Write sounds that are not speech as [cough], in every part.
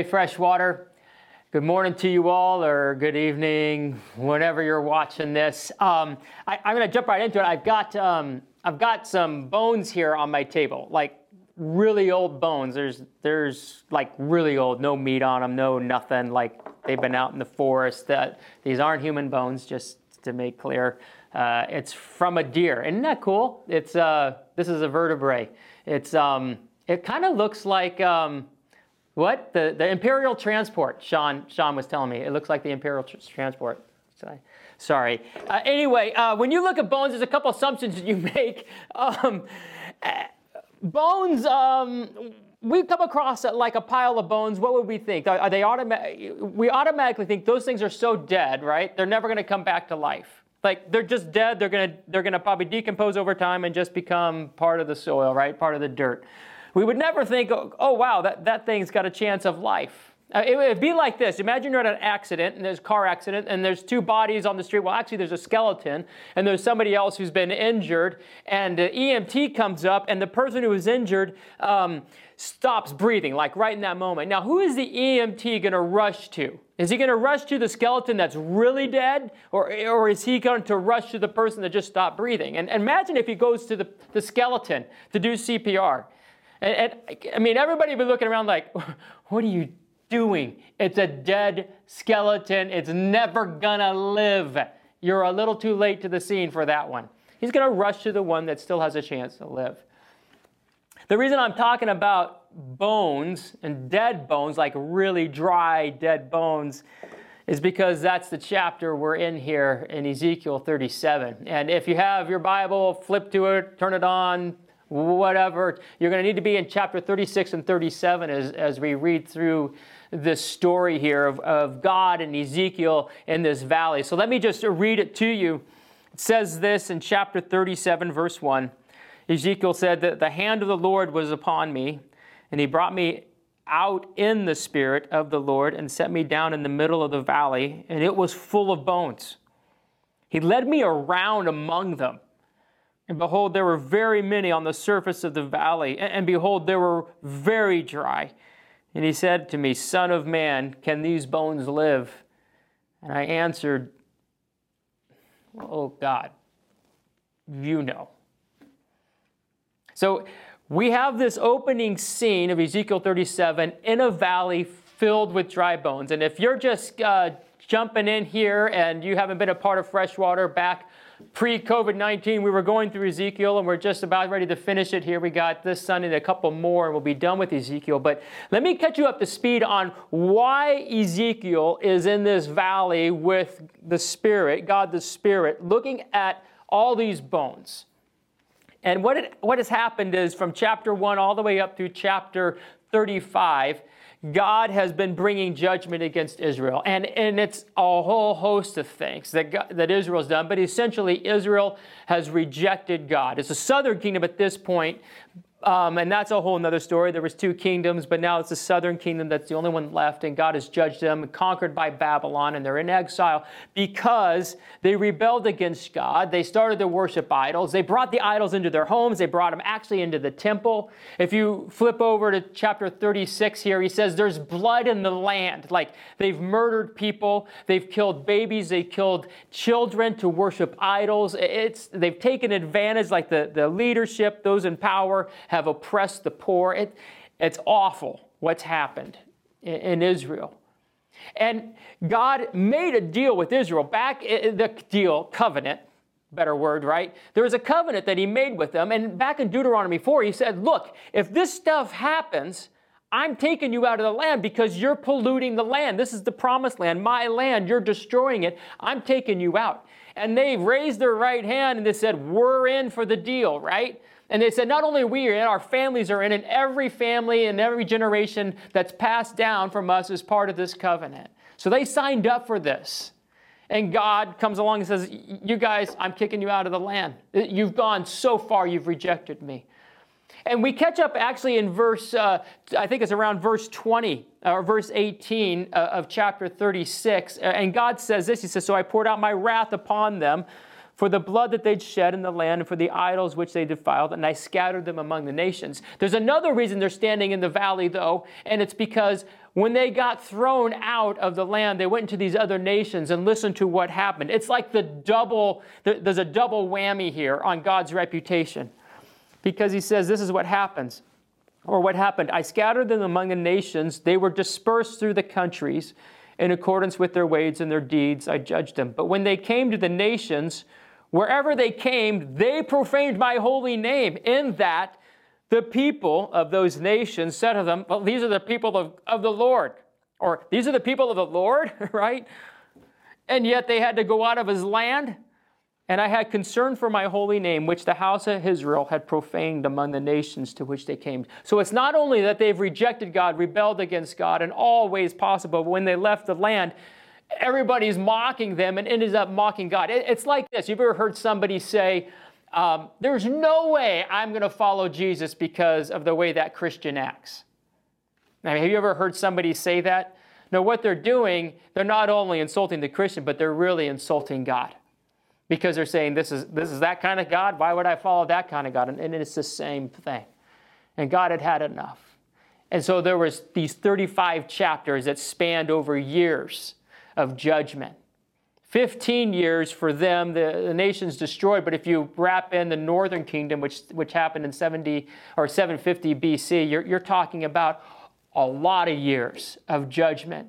Hey, Freshwater. Good morning to you all, or good evening, whenever you're watching this. Um, I, am going to jump right into it. I've got um, I've got some bones here on my table, like really old bones. There's there's like really old, no meat on them, no nothing. Like they've been out in the forest. That these aren't human bones, just to make clear. Uh, it's from a deer. Isn't that cool? It's uh, this is a vertebrae. It's um, it kind of looks like um, what the the Imperial Transport. Sean Sean was telling me it looks like the Imperial tr- Transport. Sorry. Uh, anyway, uh, when you look at bones, there's a couple assumptions that you [laughs] make. Um, uh, bones. Um, we come across uh, like a pile of bones. What would we think? Are, are they automatic? We automatically think those things are so dead, right? They're never going to come back to life. Like they're just dead. They're gonna they're gonna probably decompose over time and just become part of the soil, right? Part of the dirt. We would never think, oh, oh wow, that, that thing's got a chance of life. Uh, it would be like this. Imagine you're at an accident, and there's a car accident, and there's two bodies on the street. Well, actually, there's a skeleton, and there's somebody else who's been injured, and the EMT comes up, and the person who was injured um, stops breathing, like right in that moment. Now, who is the EMT going to rush to? Is he going to rush to the skeleton that's really dead, or, or is he going to rush to the person that just stopped breathing? And, and imagine if he goes to the, the skeleton to do CPR. And, and I mean, everybody would be looking around like, what are you doing? It's a dead skeleton. It's never gonna live. You're a little too late to the scene for that one. He's gonna rush to the one that still has a chance to live. The reason I'm talking about bones and dead bones, like really dry dead bones, is because that's the chapter we're in here in Ezekiel 37. And if you have your Bible, flip to it, turn it on, whatever, you're going to need to be in chapter 36 and 37 as, as we read through this story here of, of God and Ezekiel in this valley. So let me just read it to you. It says this in chapter 37, verse 1. Ezekiel said that the hand of the Lord was upon me, and he brought me out in the spirit of the Lord and set me down in the middle of the valley, and it was full of bones. He led me around among them. And behold, there were very many on the surface of the valley, and behold, they were very dry. And he said to me, Son of man, can these bones live? And I answered, Oh God, you know. So we have this opening scene of Ezekiel 37 in a valley filled with dry bones. And if you're just uh, jumping in here and you haven't been a part of freshwater back pre COVID 19, we were going through Ezekiel and we're just about ready to finish it here. We got this Sunday a couple more and we'll be done with Ezekiel. But let me catch you up to speed on why Ezekiel is in this valley with the Spirit, God the Spirit, looking at all these bones. And what, it, what has happened is from chapter 1 all the way up through chapter 35, God has been bringing judgment against Israel. And, and it's a whole host of things that, God, that Israel's done, but essentially, Israel has rejected God. It's a southern kingdom at this point, um, and that's a whole other story. There was two kingdoms, but now it's the southern kingdom that's the only one left, and God has judged them, conquered by Babylon, and they're in exile because they rebelled against God. They started to worship idols. They brought the idols into their homes. They brought them actually into the temple. If you flip over to chapter 36 here, he says there's blood in the land. Like they've murdered people, they've killed babies, they killed children to worship idols. It's they've taken advantage, like the, the leadership, those in power have oppressed the poor. It, it's awful what's happened in, in Israel. And God made a deal with Israel back, in the deal, covenant, better word, right? There was a covenant that he made with them. And back in Deuteronomy 4, he said, Look, if this stuff happens, I'm taking you out of the land because you're polluting the land. This is the promised land, my land. You're destroying it. I'm taking you out. And they raised their right hand and they said, We're in for the deal, right? And they said, not only we are in, our families are in, and every family and every generation that's passed down from us is part of this covenant. So they signed up for this. And God comes along and says, You guys, I'm kicking you out of the land. You've gone so far, you've rejected me. And we catch up actually in verse, uh, I think it's around verse 20 or verse 18 uh, of chapter 36. And God says this He says, So I poured out my wrath upon them for the blood that they'd shed in the land and for the idols which they defiled, and I scattered them among the nations. There's another reason they're standing in the valley, though, and it's because when they got thrown out of the land, they went into these other nations and listened to what happened. It's like the double, there's a double whammy here on God's reputation. Because he says, This is what happens, or what happened. I scattered them among the nations, they were dispersed through the countries. In accordance with their ways and their deeds, I judged them. But when they came to the nations, Wherever they came, they profaned my holy name, in that the people of those nations said to them, Well, these are the people of, of the Lord, or these are the people of the Lord, [laughs] right? And yet they had to go out of his land. And I had concern for my holy name, which the house of Israel had profaned among the nations to which they came. So it's not only that they've rejected God, rebelled against God in all ways possible, but when they left the land, everybody's mocking them and ends up mocking God. It's like this. You've ever heard somebody say, um, There's no way I'm going to follow Jesus because of the way that Christian acts? Have you ever heard somebody say that? No, what they're doing, they're not only insulting the Christian, but they're really insulting God. Because they're saying, this is, this is that kind of God. Why would I follow that kind of God? And, and it's the same thing. And God had had enough. And so there was these 35 chapters that spanned over years of judgment. 15 years for them, the, the nation's destroyed. But if you wrap in the northern kingdom, which, which happened in 70 or 750 BC, you're, you're talking about a lot of years of judgment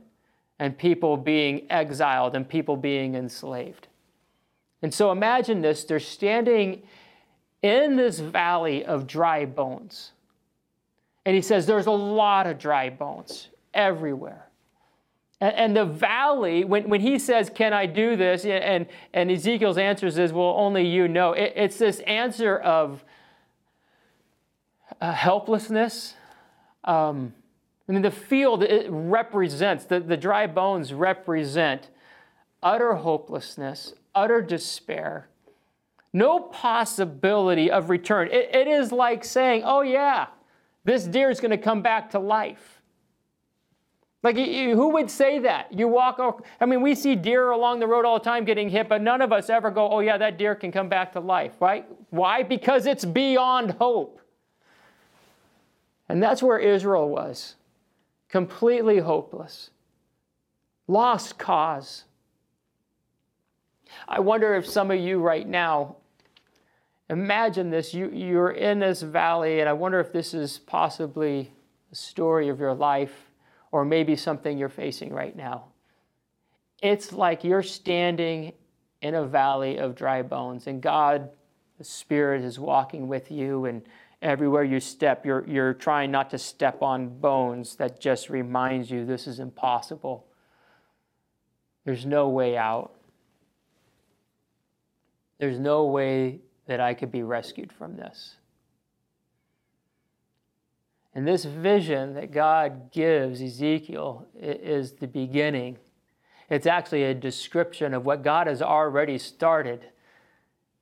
and people being exiled and people being enslaved. And so imagine this they're standing in this valley of dry bones. And he says there's a lot of dry bones everywhere. And, and the valley, when, when he says, Can I do this? And, and Ezekiel's answer is, Well, only you know. It, it's this answer of uh, helplessness. Um, I mean, the field it represents, the, the dry bones represent utter hopelessness, utter despair, no possibility of return. It, it is like saying, oh, yeah, this deer is going to come back to life. Like, who would say that? You walk, I mean, we see deer along the road all the time getting hit, but none of us ever go, oh, yeah, that deer can come back to life, right? Why? Because it's beyond hope. And that's where Israel was completely hopeless, lost cause. I wonder if some of you right now imagine this you, you're in this valley, and I wonder if this is possibly a story of your life or maybe something you're facing right now. It's like you're standing in a valley of dry bones, and God, the Spirit, is walking with you, and everywhere you step, you're, you're trying not to step on bones that just reminds you this is impossible. There's no way out. There's no way that I could be rescued from this. And this vision that God gives Ezekiel is the beginning. It's actually a description of what God has already started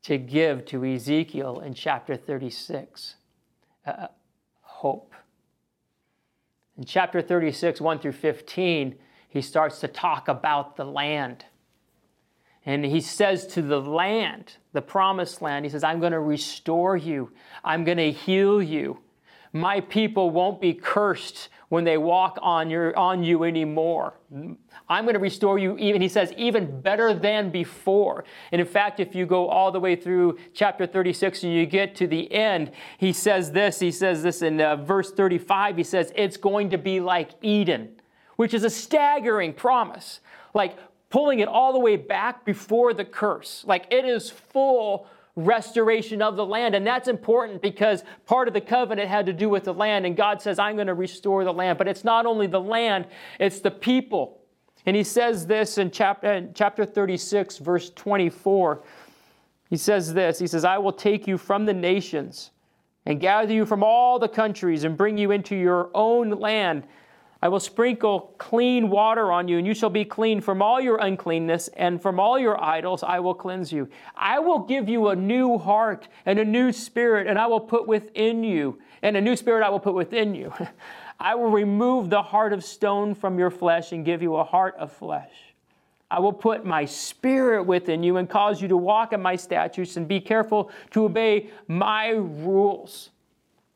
to give to Ezekiel in chapter 36 uh, hope. In chapter 36, 1 through 15, he starts to talk about the land. And he says to the land, the promised land, he says, I'm going to restore you, I'm going to heal you. My people won't be cursed when they walk on, your, on you anymore. I'm going to restore you, even, he says, even better than before. And in fact, if you go all the way through chapter 36 and you get to the end, he says this. He says this in uh, verse 35. He says, It's going to be like Eden, which is a staggering promise. Like pulling it all the way back before the curse. Like it is full restoration of the land. And that's important because part of the covenant had to do with the land. And God says, I'm going to restore the land. But it's not only the land, it's the people. And he says this in chapter, chapter 36, verse 24. He says this He says, I will take you from the nations and gather you from all the countries and bring you into your own land I will sprinkle clean water on you, and you shall be clean from all your uncleanness, and from all your idols I will cleanse you. I will give you a new heart and a new spirit, and I will put within you, and a new spirit I will put within you. [laughs] I will remove the heart of stone from your flesh and give you a heart of flesh. I will put my spirit within you and cause you to walk in my statutes and be careful to obey my rules.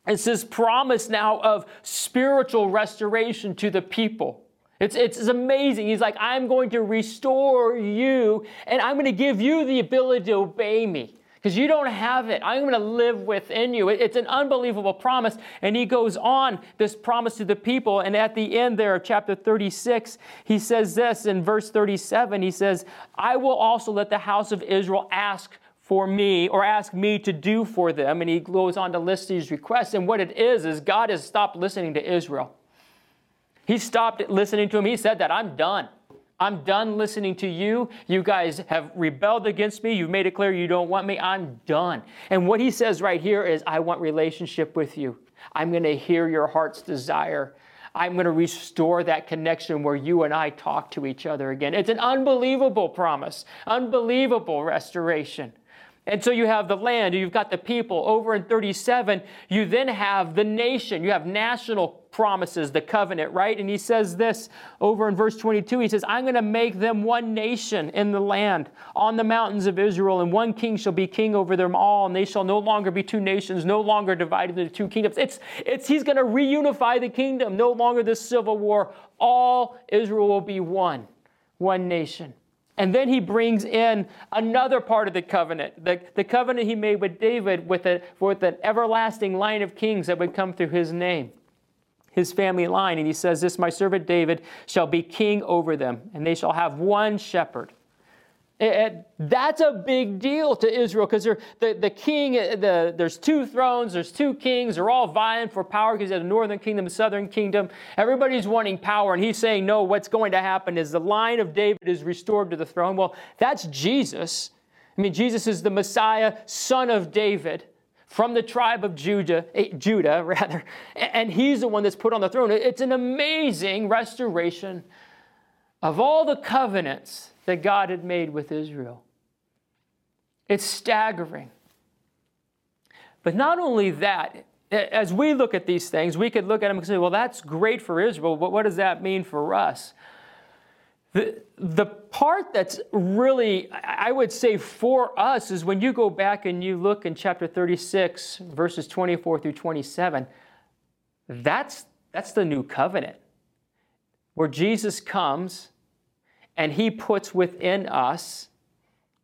It's this promise now of spiritual restoration to the people. It's, it's, amazing. He's like, I'm going to restore you, and I'm going to give you the ability to obey me because you don't have it. I'm going to live within you. It, it's an unbelievable promise. And he goes on this promise to the people. And at the end there of chapter 36, he says this in verse 37 He says, I will also let the house of Israel ask for me or ask me to do for them. And he goes on to list these requests. And what it is, is God has stopped listening to Israel. He stopped listening to him. He said that I'm done. I'm done listening to you. You guys have rebelled against me. You've made it clear you don't want me. I'm done. And what he says right here is, I want relationship with you. I'm going to hear your heart's desire. I'm going to restore that connection where you and I talk to each other again. It's an unbelievable promise, unbelievable restoration. And so you have the land, you've got the people. Over in 37, you then have the nation. You have national promises, the covenant, right? And he says this over in verse 22. He says, I'm going to make them one nation in the land on the mountains of Israel, and one king shall be king over them all, and they shall no longer be two nations, no longer divided into two kingdoms. It's, it's, he's going to reunify the kingdom, no longer this civil war. All Israel will be one, one nation. And then he brings in another part of the covenant, the, the covenant he made with David with, a, with an everlasting line of kings that would come through his name. his family line. And he says, This, my servant David shall be king over them, and they shall have one shepherd. That's a big deal to Israel because the, the king, the, there's two thrones, there's two kings, they're all vying for power because you have the northern kingdom, the southern kingdom. Everybody's wanting power, and he's saying, No, what's going to happen is the line of David is restored to the throne. Well, that's Jesus. I mean, Jesus is the Messiah, son of David from the tribe of Judah, eh, Judah [laughs] rather, and he's the one that's put on the throne. It's an amazing restoration of all the covenants that God had made with Israel. It's staggering. But not only that, as we look at these things, we could look at them and say, well, that's great for Israel, but what does that mean for us? The, the part that's really, I would say, for us is when you go back and you look in chapter 36, verses 24 through 27, that's, that's the new covenant, where Jesus comes and he puts within us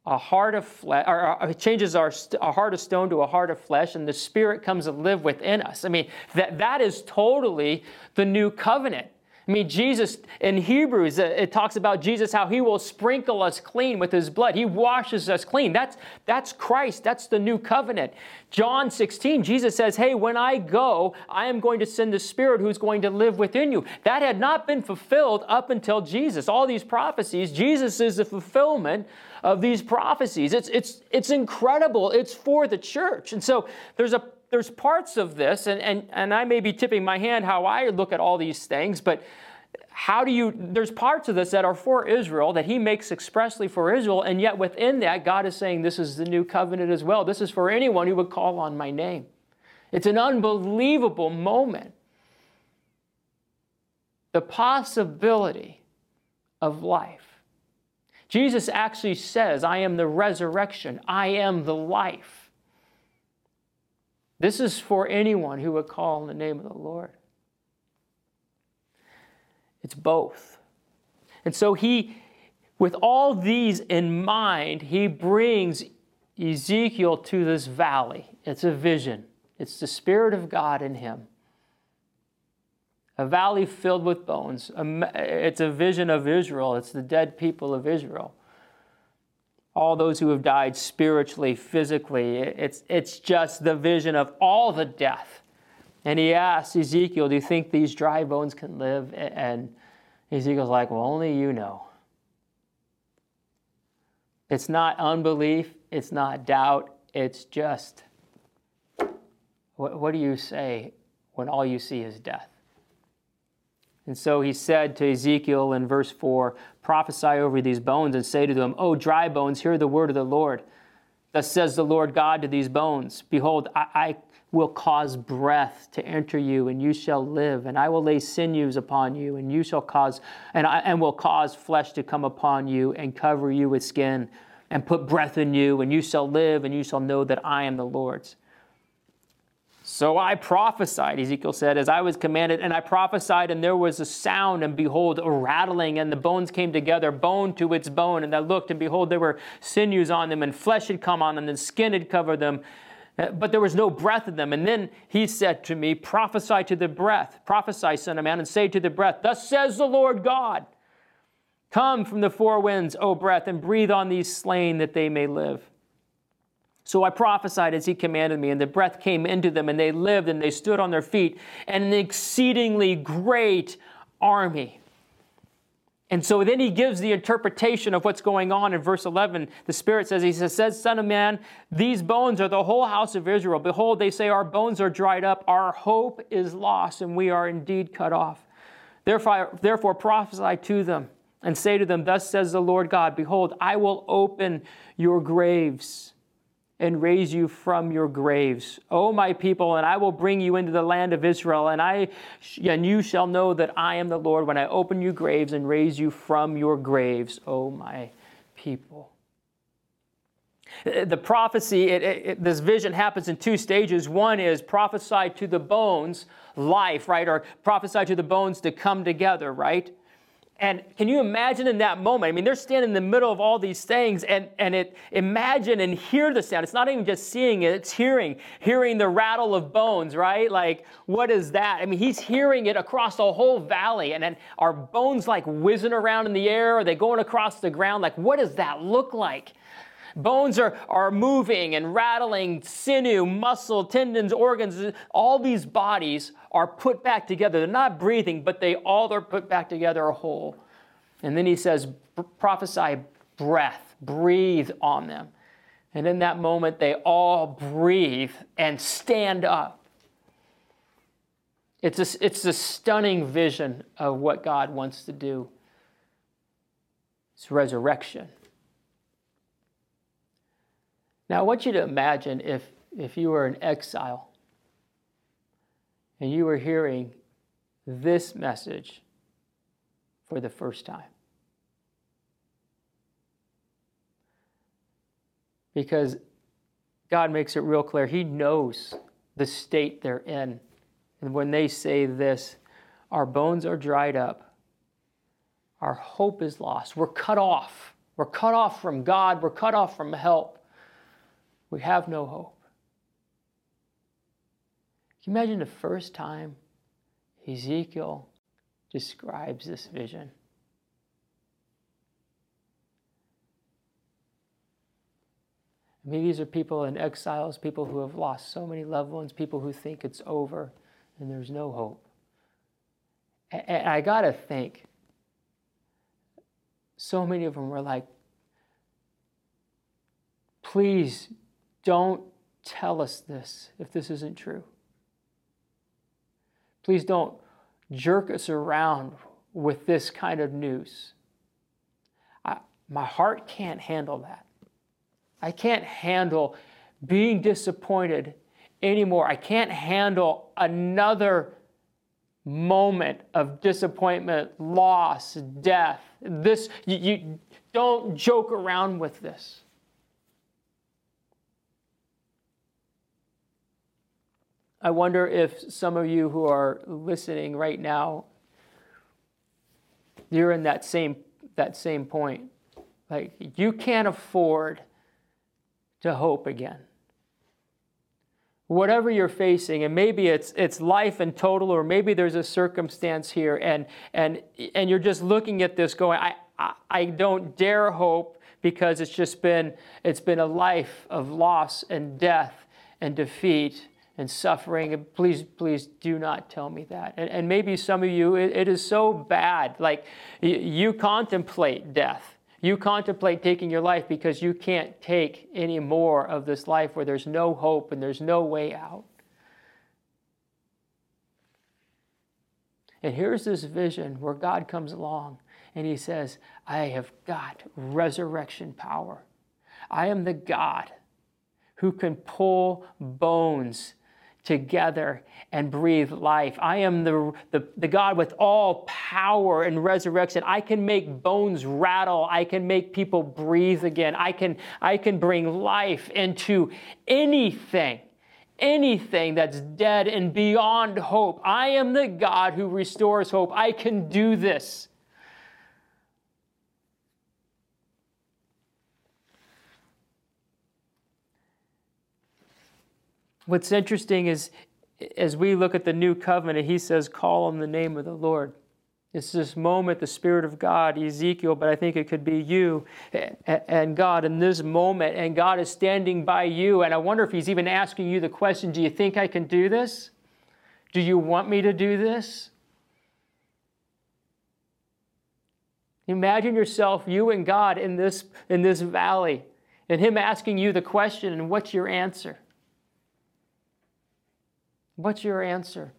a heart of flesh, or, changes our a heart of stone to a heart of flesh, and the Spirit comes to live within us. I mean, that, that is totally the new covenant. I mean, Jesus in Hebrews, it talks about Jesus, how he will sprinkle us clean with his blood. He washes us clean. That's, that's Christ. That's the new covenant. John 16, Jesus says, Hey, when I go, I am going to send the Spirit who's going to live within you. That had not been fulfilled up until Jesus. All these prophecies, Jesus is the fulfillment of these prophecies. It's, it's, it's incredible. It's for the church. And so there's a there's parts of this, and, and, and I may be tipping my hand how I look at all these things, but how do you, there's parts of this that are for Israel that he makes expressly for Israel, and yet within that, God is saying this is the new covenant as well. This is for anyone who would call on my name. It's an unbelievable moment. The possibility of life. Jesus actually says, I am the resurrection, I am the life. This is for anyone who would call in the name of the Lord. It's both. And so he, with all these in mind, he brings Ezekiel to this valley. It's a vision, it's the Spirit of God in him. A valley filled with bones. It's a vision of Israel, it's the dead people of Israel all those who have died spiritually, physically. It's, it's just the vision of all the death. And he asks Ezekiel, Do you think these dry bones can live? And Ezekiel's like, Well, only you know. It's not unbelief, it's not doubt, it's just what, what do you say when all you see is death? And so he said to Ezekiel in verse 4 Prophesy over these bones and say to them, O dry bones, hear the word of the Lord. Thus says the Lord God to these bones Behold, I, I will cause breath to enter you, and you shall live, and I will lay sinews upon you, and you shall cause, and, I, and will cause flesh to come upon you, and cover you with skin, and put breath in you, and you shall live, and you shall know that I am the Lord's. So I prophesied, Ezekiel said, as I was commanded, and I prophesied, and there was a sound, and behold, a rattling, and the bones came together, bone to its bone. And I looked, and behold, there were sinews on them, and flesh had come on them, and skin had covered them, uh, but there was no breath in them. And then he said to me, Prophesy to the breath, prophesy, son of man, and say to the breath, Thus says the Lord God, Come from the four winds, O breath, and breathe on these slain that they may live. So I prophesied as he commanded me, and the breath came into them, and they lived, and they stood on their feet, and an exceedingly great army. And so then he gives the interpretation of what's going on in verse 11. The Spirit says, He says, Son of man, these bones are the whole house of Israel. Behold, they say, Our bones are dried up, our hope is lost, and we are indeed cut off. Therefore, therefore prophesy to them and say to them, Thus says the Lord God, Behold, I will open your graves and raise you from your graves, O my people, and I will bring you into the land of Israel, and I and you shall know that I am the Lord when I open your graves and raise you from your graves, O my people. Uh, the prophecy, it, it, this vision happens in two stages. One is prophesy to the bones life, right? Or prophesy to the bones to come together, right? And can you imagine in that moment? I mean, they're standing in the middle of all these things, and, and it imagine and hear the sound. It's not even just seeing it, it's hearing, hearing the rattle of bones, right? Like, what is that? I mean, he's hearing it across the whole valley. And then are bones like whizzing around in the air? Are they going across the ground? Like, what does that look like? Bones are, are moving and rattling, sinew, muscle, tendons, organs, all these bodies are put back together. They're not breathing, but they all are put back together a whole. And then he says, prophesy breath, breathe on them. And in that moment, they all breathe and stand up. It's a, it's a stunning vision of what God wants to do. It's resurrection. Now, I want you to imagine if, if you were in exile and you are hearing this message for the first time. Because God makes it real clear. He knows the state they're in. And when they say this, our bones are dried up, our hope is lost, we're cut off. We're cut off from God, we're cut off from help. We have no hope. Can you imagine the first time Ezekiel describes this vision? Maybe these are people in exiles, people who have lost so many loved ones, people who think it's over and there's no hope. And I got to think, so many of them were like, please don't tell us this if this isn't true. Please don't jerk us around with this kind of news. I, my heart can't handle that. I can't handle being disappointed anymore. I can't handle another moment of disappointment, loss, death. This you, you don't joke around with this. I wonder if some of you who are listening right now, you're in that same, that same point. Like, you can't afford to hope again. Whatever you're facing, and maybe it's, it's life in total, or maybe there's a circumstance here, and, and, and you're just looking at this going, I, I, I don't dare hope because it's just been, it's been a life of loss and death and defeat and suffering. Please, please do not tell me that. And, and maybe some of you, it, it is so bad. Like you, you contemplate death. You contemplate taking your life because you can't take any more of this life where there's no hope and there's no way out. And here's this vision where God comes along and he says, I have got resurrection power. I am the God who can pull bones together and breathe life. I am the, the, the, God with all power and resurrection. I can make bones rattle. I can make people breathe again. I can, I can bring life into anything, anything that's dead and beyond hope. I am the God who restores hope. I can do this. What's interesting is as we look at the new covenant, he says, Call on the name of the Lord. It's this moment, the Spirit of God, Ezekiel, but I think it could be you and God in this moment, and God is standing by you. And I wonder if He's even asking you the question Do you think I can do this? Do you want me to do this? Imagine yourself, you and God, in this, in this valley, and Him asking you the question, and what's your answer? What's your answer?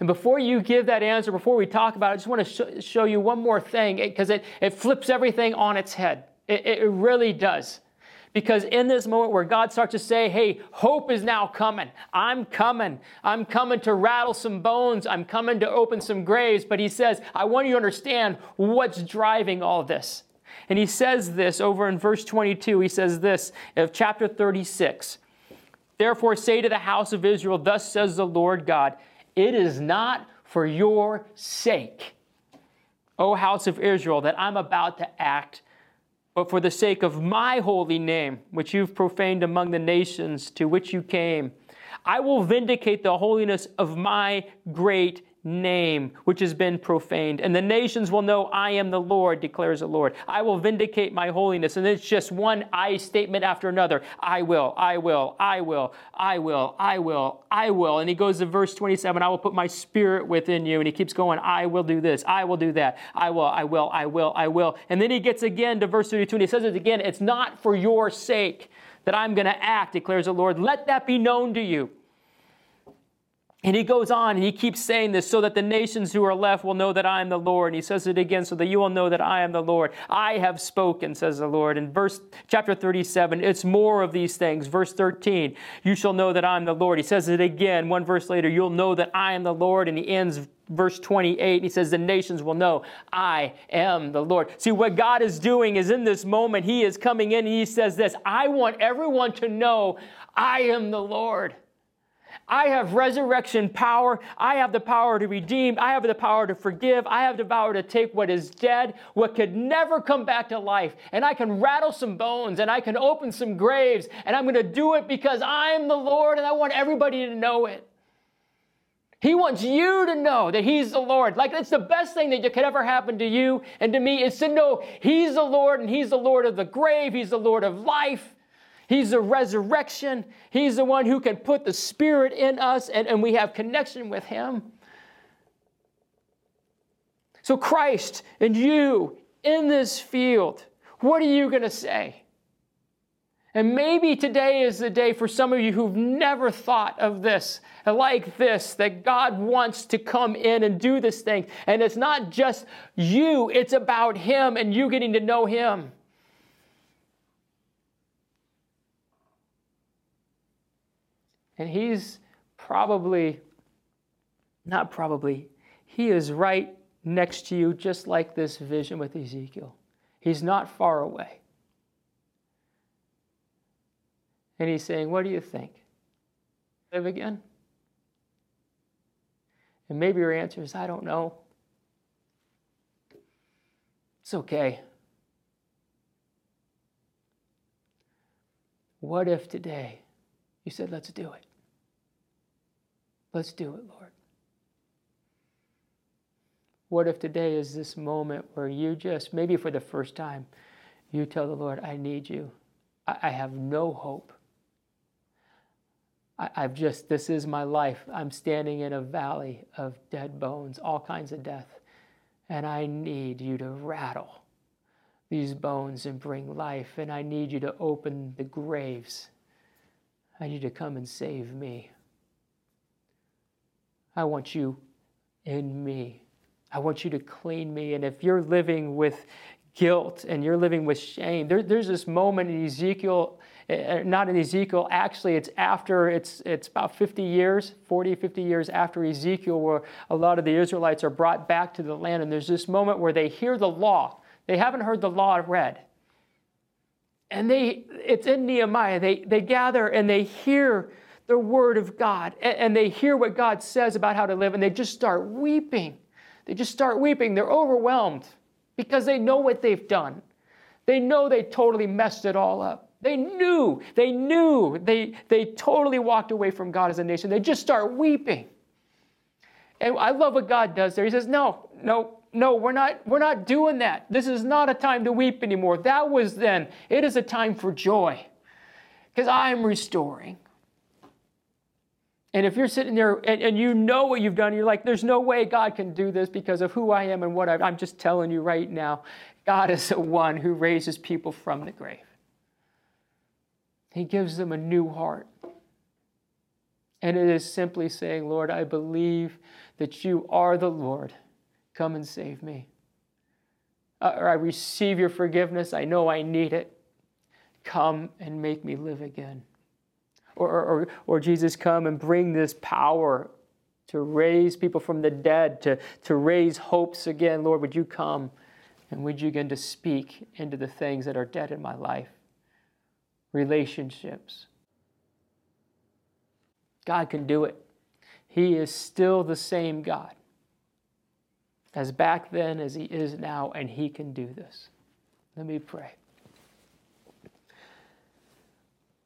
And before you give that answer, before we talk about it, I just want to sh- show you one more thing because it, it flips everything on its head. It, it really does. Because in this moment where God starts to say, hey, hope is now coming. I'm coming. I'm coming to rattle some bones. I'm coming to open some graves. But he says, I want you to understand what's driving all this. And he says this over in verse 22. He says this of chapter 36. Therefore, say to the house of Israel, Thus says the Lord God, it is not for your sake O house of Israel, that I'm about to act, but for the sake of my holy name, which you've profaned among the nations to which you came, I will vindicate the holiness of my great name, which has been profaned. And the nations will know I am the Lord, declares the Lord. I will vindicate my holiness. And it's just one I statement after another. I will, I will, I will, I will, I will, I will. And he goes to verse 27 I will put my spirit within you. And he keeps going, I will do this, I will do that, I will, I will, I will, I will. And then he gets again to verse 32 and he says it again it's not for your sake that I'm going to act, declares the Lord. Let that be known to you. And he goes on and he keeps saying this so that the nations who are left will know that I am the Lord. And he says it again so that you will know that I am the Lord. I have spoken, says the Lord. In verse chapter 37, it's more of these things. Verse 13, you shall know that I am the Lord. He says it again. One verse later, you'll know that I am the Lord. And he ends verse 28 he says the nations will know i am the lord see what god is doing is in this moment he is coming in and he says this i want everyone to know i am the lord I have resurrection power. I have the power to redeem. I have the power to forgive. I have the power to take what is dead, what could never come back to life, and I can rattle some bones and I can open some graves, and I'm going to do it because I'm the Lord and I want everybody to know it. He wants you to know that He's the Lord. Like, it's the best thing that could ever happen to you and to me is to know He's the Lord and He's the Lord of the grave, He's the Lord of life. He's the resurrection. He's the one who can put the Spirit in us and, and we have connection with Him. So, Christ and you in this field, what are you going to say? And maybe today is the day for some of you who've never thought of this like this that God wants to come in and do this thing. And it's not just you, it's about Him and you getting to know Him. And he's probably, not probably, he is right next to you, just like this vision with Ezekiel. He's not far away. And he's saying, What do you think? Live again? And maybe your answer is, I don't know. It's okay. What if today you said, Let's do it? Let's do it, Lord. What if today is this moment where you just, maybe for the first time, you tell the Lord, I need you. I, I have no hope. I, I've just, this is my life. I'm standing in a valley of dead bones, all kinds of death. And I need you to rattle these bones and bring life. And I need you to open the graves. I need to come and save me. I want you in me. I want you to clean me. And if you're living with guilt and you're living with shame, there, there's this moment in Ezekiel, uh, not in Ezekiel, actually, it's after, it's, it's about 50 years, 40, 50 years after Ezekiel, where a lot of the Israelites are brought back to the land. And there's this moment where they hear the law. They haven't heard the law read. And they, it's in Nehemiah. They, they gather and they hear the word of God and, and they hear what God says about how to live and they just start weeping. They just start weeping. They're overwhelmed because they know what they've done. They know they totally messed it all up. They knew, they knew, they, they totally walked away from God as a nation. They just start weeping. And I love what God does there. He says, No, no, no, we're not, we're not doing that. This is not a time to weep anymore. That was then. It is a time for joy because I'm restoring. And if you're sitting there and, and, you know what you've done, you're like, there's no way God can do this because of who I am and what I've, I'm just telling you right now, God is the one who raises people from the grave. He gives them a new heart. And it is simply saying, Lord, I believe that you are the Lord. Come and save me. Uh, or I receive your forgiveness. I know I need it. Come and make me live again. Or, or, or Jesus, come and bring this power to raise people from the dead, to, to raise hopes again. Lord, would you come and would you begin to speak into the things that are dead in my life? Relationships. God can do it. He is still the same God. As back then as he is now, and he can do this. Let me pray.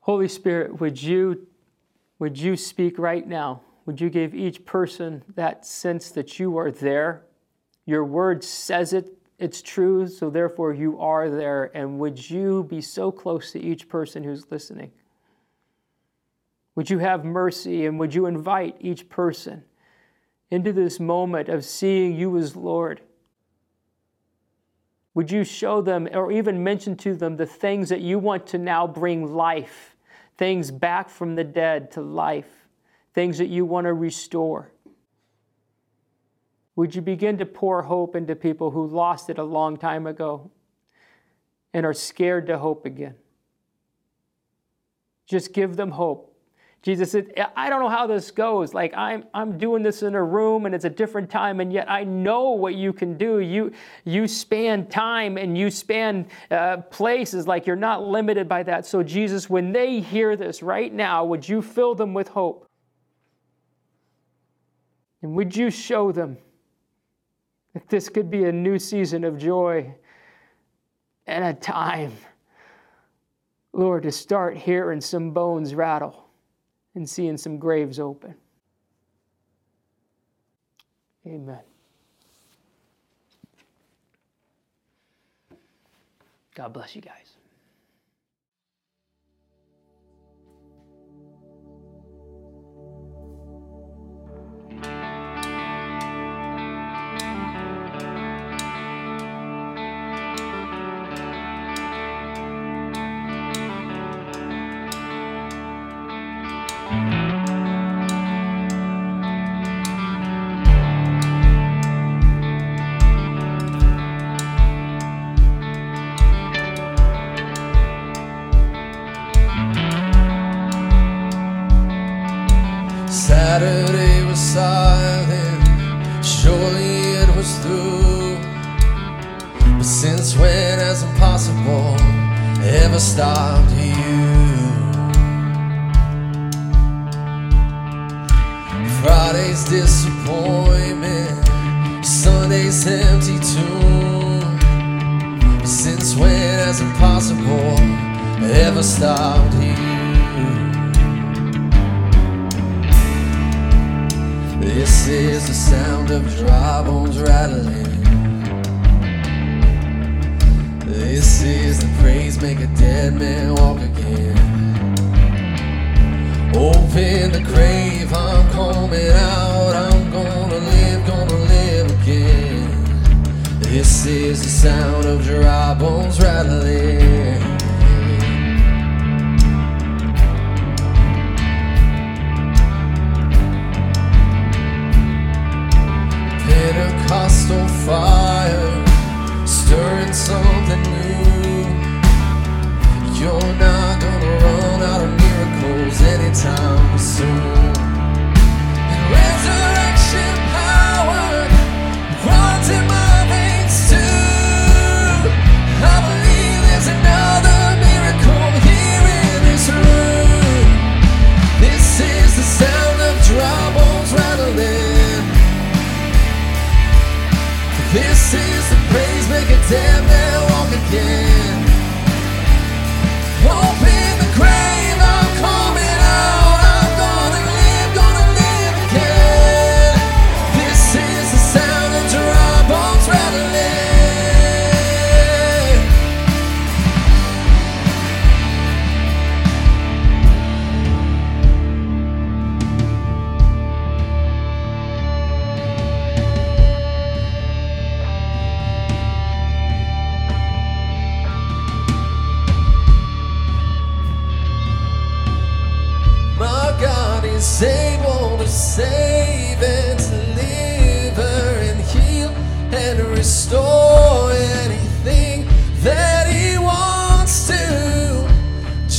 Holy Spirit, would you, would you speak right now? Would you give each person that sense that you are there? Your word says it, it's true, so therefore you are there. And would you be so close to each person who's listening? Would you have mercy and would you invite each person into this moment of seeing you as Lord? Would you show them or even mention to them the things that you want to now bring life, things back from the dead to life, things that you want to restore? Would you begin to pour hope into people who lost it a long time ago and are scared to hope again? Just give them hope. Jesus said, I don't know how this goes. Like, I'm, I'm doing this in a room and it's a different time, and yet I know what you can do. You, you span time and you span uh, places, like, you're not limited by that. So, Jesus, when they hear this right now, would you fill them with hope? And would you show them that this could be a new season of joy and a time, Lord, to start hearing some bones rattle? And seeing some graves open. Amen. God bless you guys.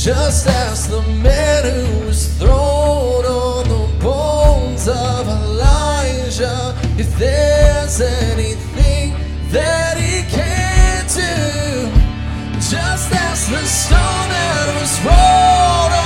Just ask the man who was thrown on the bones of Elijah if there's anything that He can't do. Just ask the stone that was rolled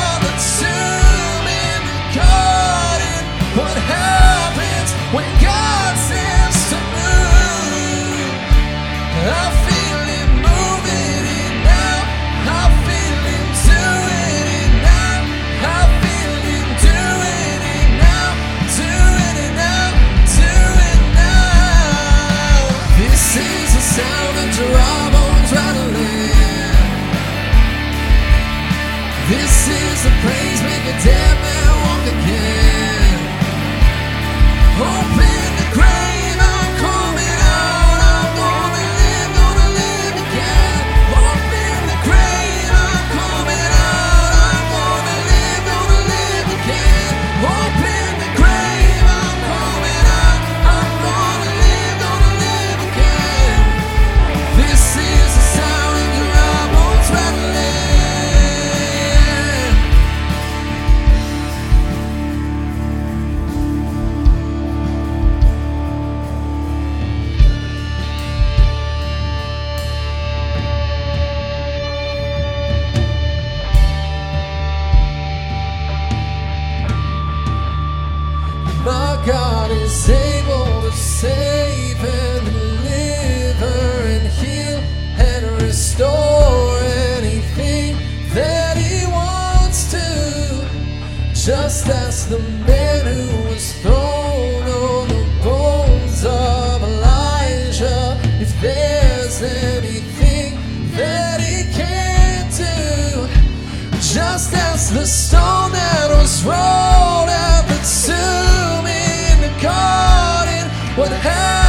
As the stone that was rolled out the tomb in the garden, what happens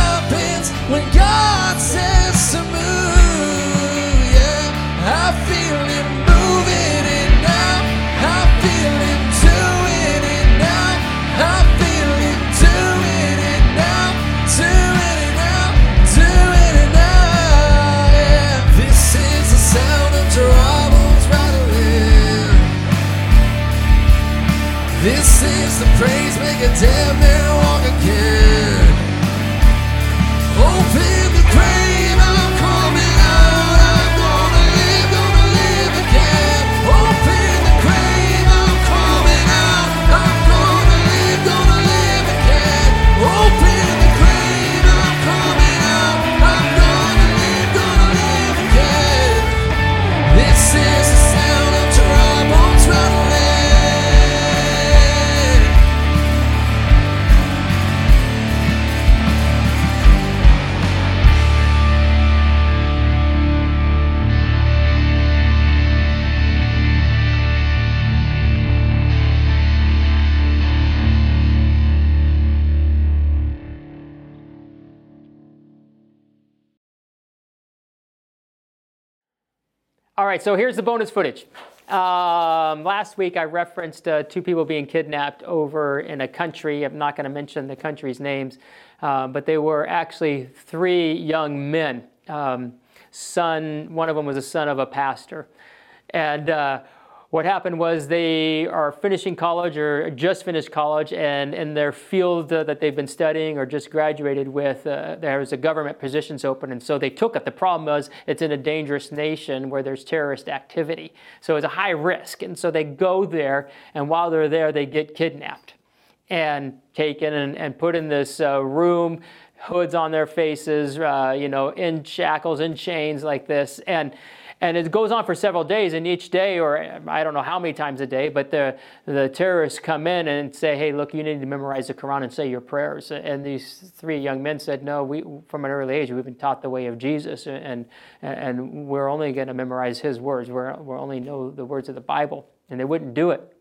the praise, make a dead man All right, so here's the bonus footage. Um, last week I referenced uh, two people being kidnapped over in a country. I'm not going to mention the country's names, uh, but they were actually three young men. Um, son, one of them was a son of a pastor, and uh, what happened was they are finishing college or just finished college, and in their field uh, that they've been studying or just graduated with, uh, there was a government positions open, and so they took it. The problem was it's in a dangerous nation where there's terrorist activity, so it's a high risk, and so they go there, and while they're there, they get kidnapped and taken and, and put in this uh, room, hoods on their faces, uh, you know, in shackles, in chains like this, and and it goes on for several days. And each day, or I don't know how many times a day, but the the terrorists come in and say, "Hey, look, you need to memorize the Quran and say your prayers." And these three young men said, "No, we from an early age we've been taught the way of Jesus, and and we're only going to memorize His words. We're we only know the words of the Bible." And they wouldn't do it.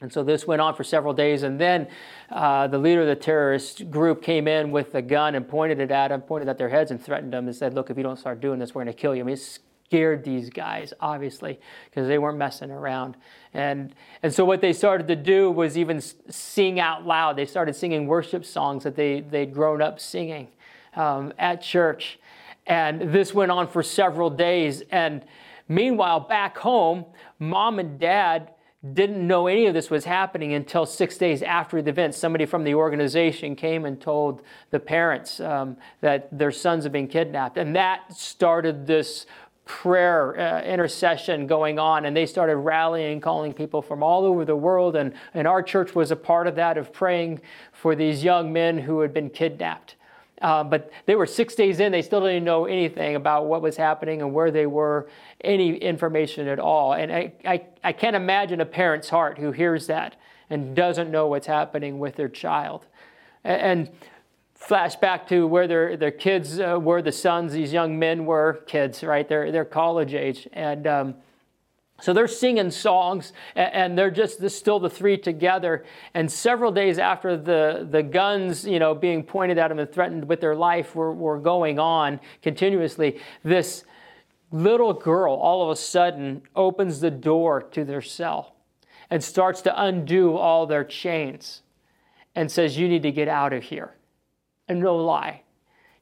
And so this went on for several days. And then uh, the leader of the terrorist group came in with a gun and pointed it at them, pointed at their heads and threatened them and said, Look, if you don't start doing this, we're going to kill you. I mean, it scared these guys, obviously, because they weren't messing around. And, and so what they started to do was even sing out loud. They started singing worship songs that they, they'd grown up singing um, at church. And this went on for several days. And meanwhile, back home, mom and dad didn't know any of this was happening until six days after the event. Somebody from the organization came and told the parents um, that their sons had been kidnapped. And that started this prayer uh, intercession going on and they started rallying calling people from all over the world and, and our church was a part of that of praying for these young men who had been kidnapped. Uh, but they were six days in they still didn't know anything about what was happening and where they were any information at all. And I, I, I can't imagine a parent's heart who hears that and doesn't know what's happening with their child. And, and flash back to where their, their kids uh, were, the sons, these young men were kids, right? They're, they're college age. And, um, So they're singing songs, a- and they're just still the three together. And several days after the, the guns, you know, being pointed at them and threatened with their life were, were going on continuously, this little girl all of a sudden opens the door to their cell and starts to undo all their chains and says, You need to get out of here. And no lie.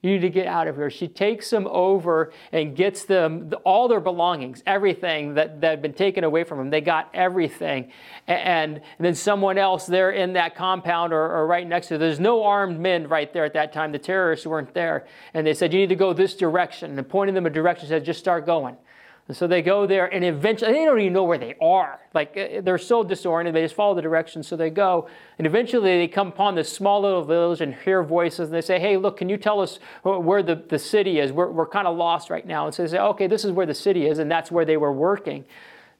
You need to get out of here. She takes them over and gets them all their belongings, everything that, that had been taken away from them. They got everything. And, and then someone else there in that compound or, or right next to there's no armed men right there at that time. The terrorists weren't there. And they said, You need to go this direction. And pointing them a direction said, Just start going. And so they go there, and eventually they don't even know where they are. Like uh, they're so disoriented, they just follow the directions. So they go, and eventually they come upon this small little village and hear voices. And they say, "Hey, look, can you tell us where the, the city is? We're, we're kind of lost right now." And so they say, "Okay, this is where the city is, and that's where they were working."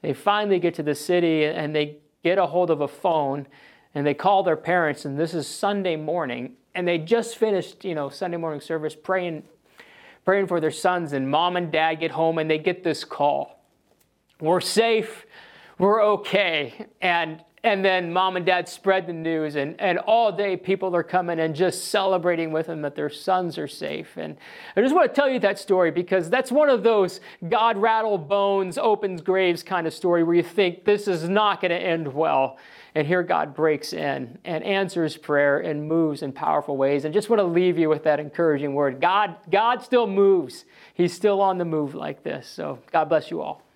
They finally get to the city, and they get a hold of a phone, and they call their parents. And this is Sunday morning, and they just finished, you know, Sunday morning service praying praying for their sons, and mom and dad get home and they get this call. We're safe, we're okay. And and then mom and dad spread the news, and, and all day people are coming and just celebrating with them that their sons are safe. And I just want to tell you that story because that's one of those God rattle bones, opens graves kind of story where you think this is not going to end well. And here God breaks in and answers prayer and moves in powerful ways. And just want to leave you with that encouraging word. God, God still moves. He's still on the move like this. So God bless you all.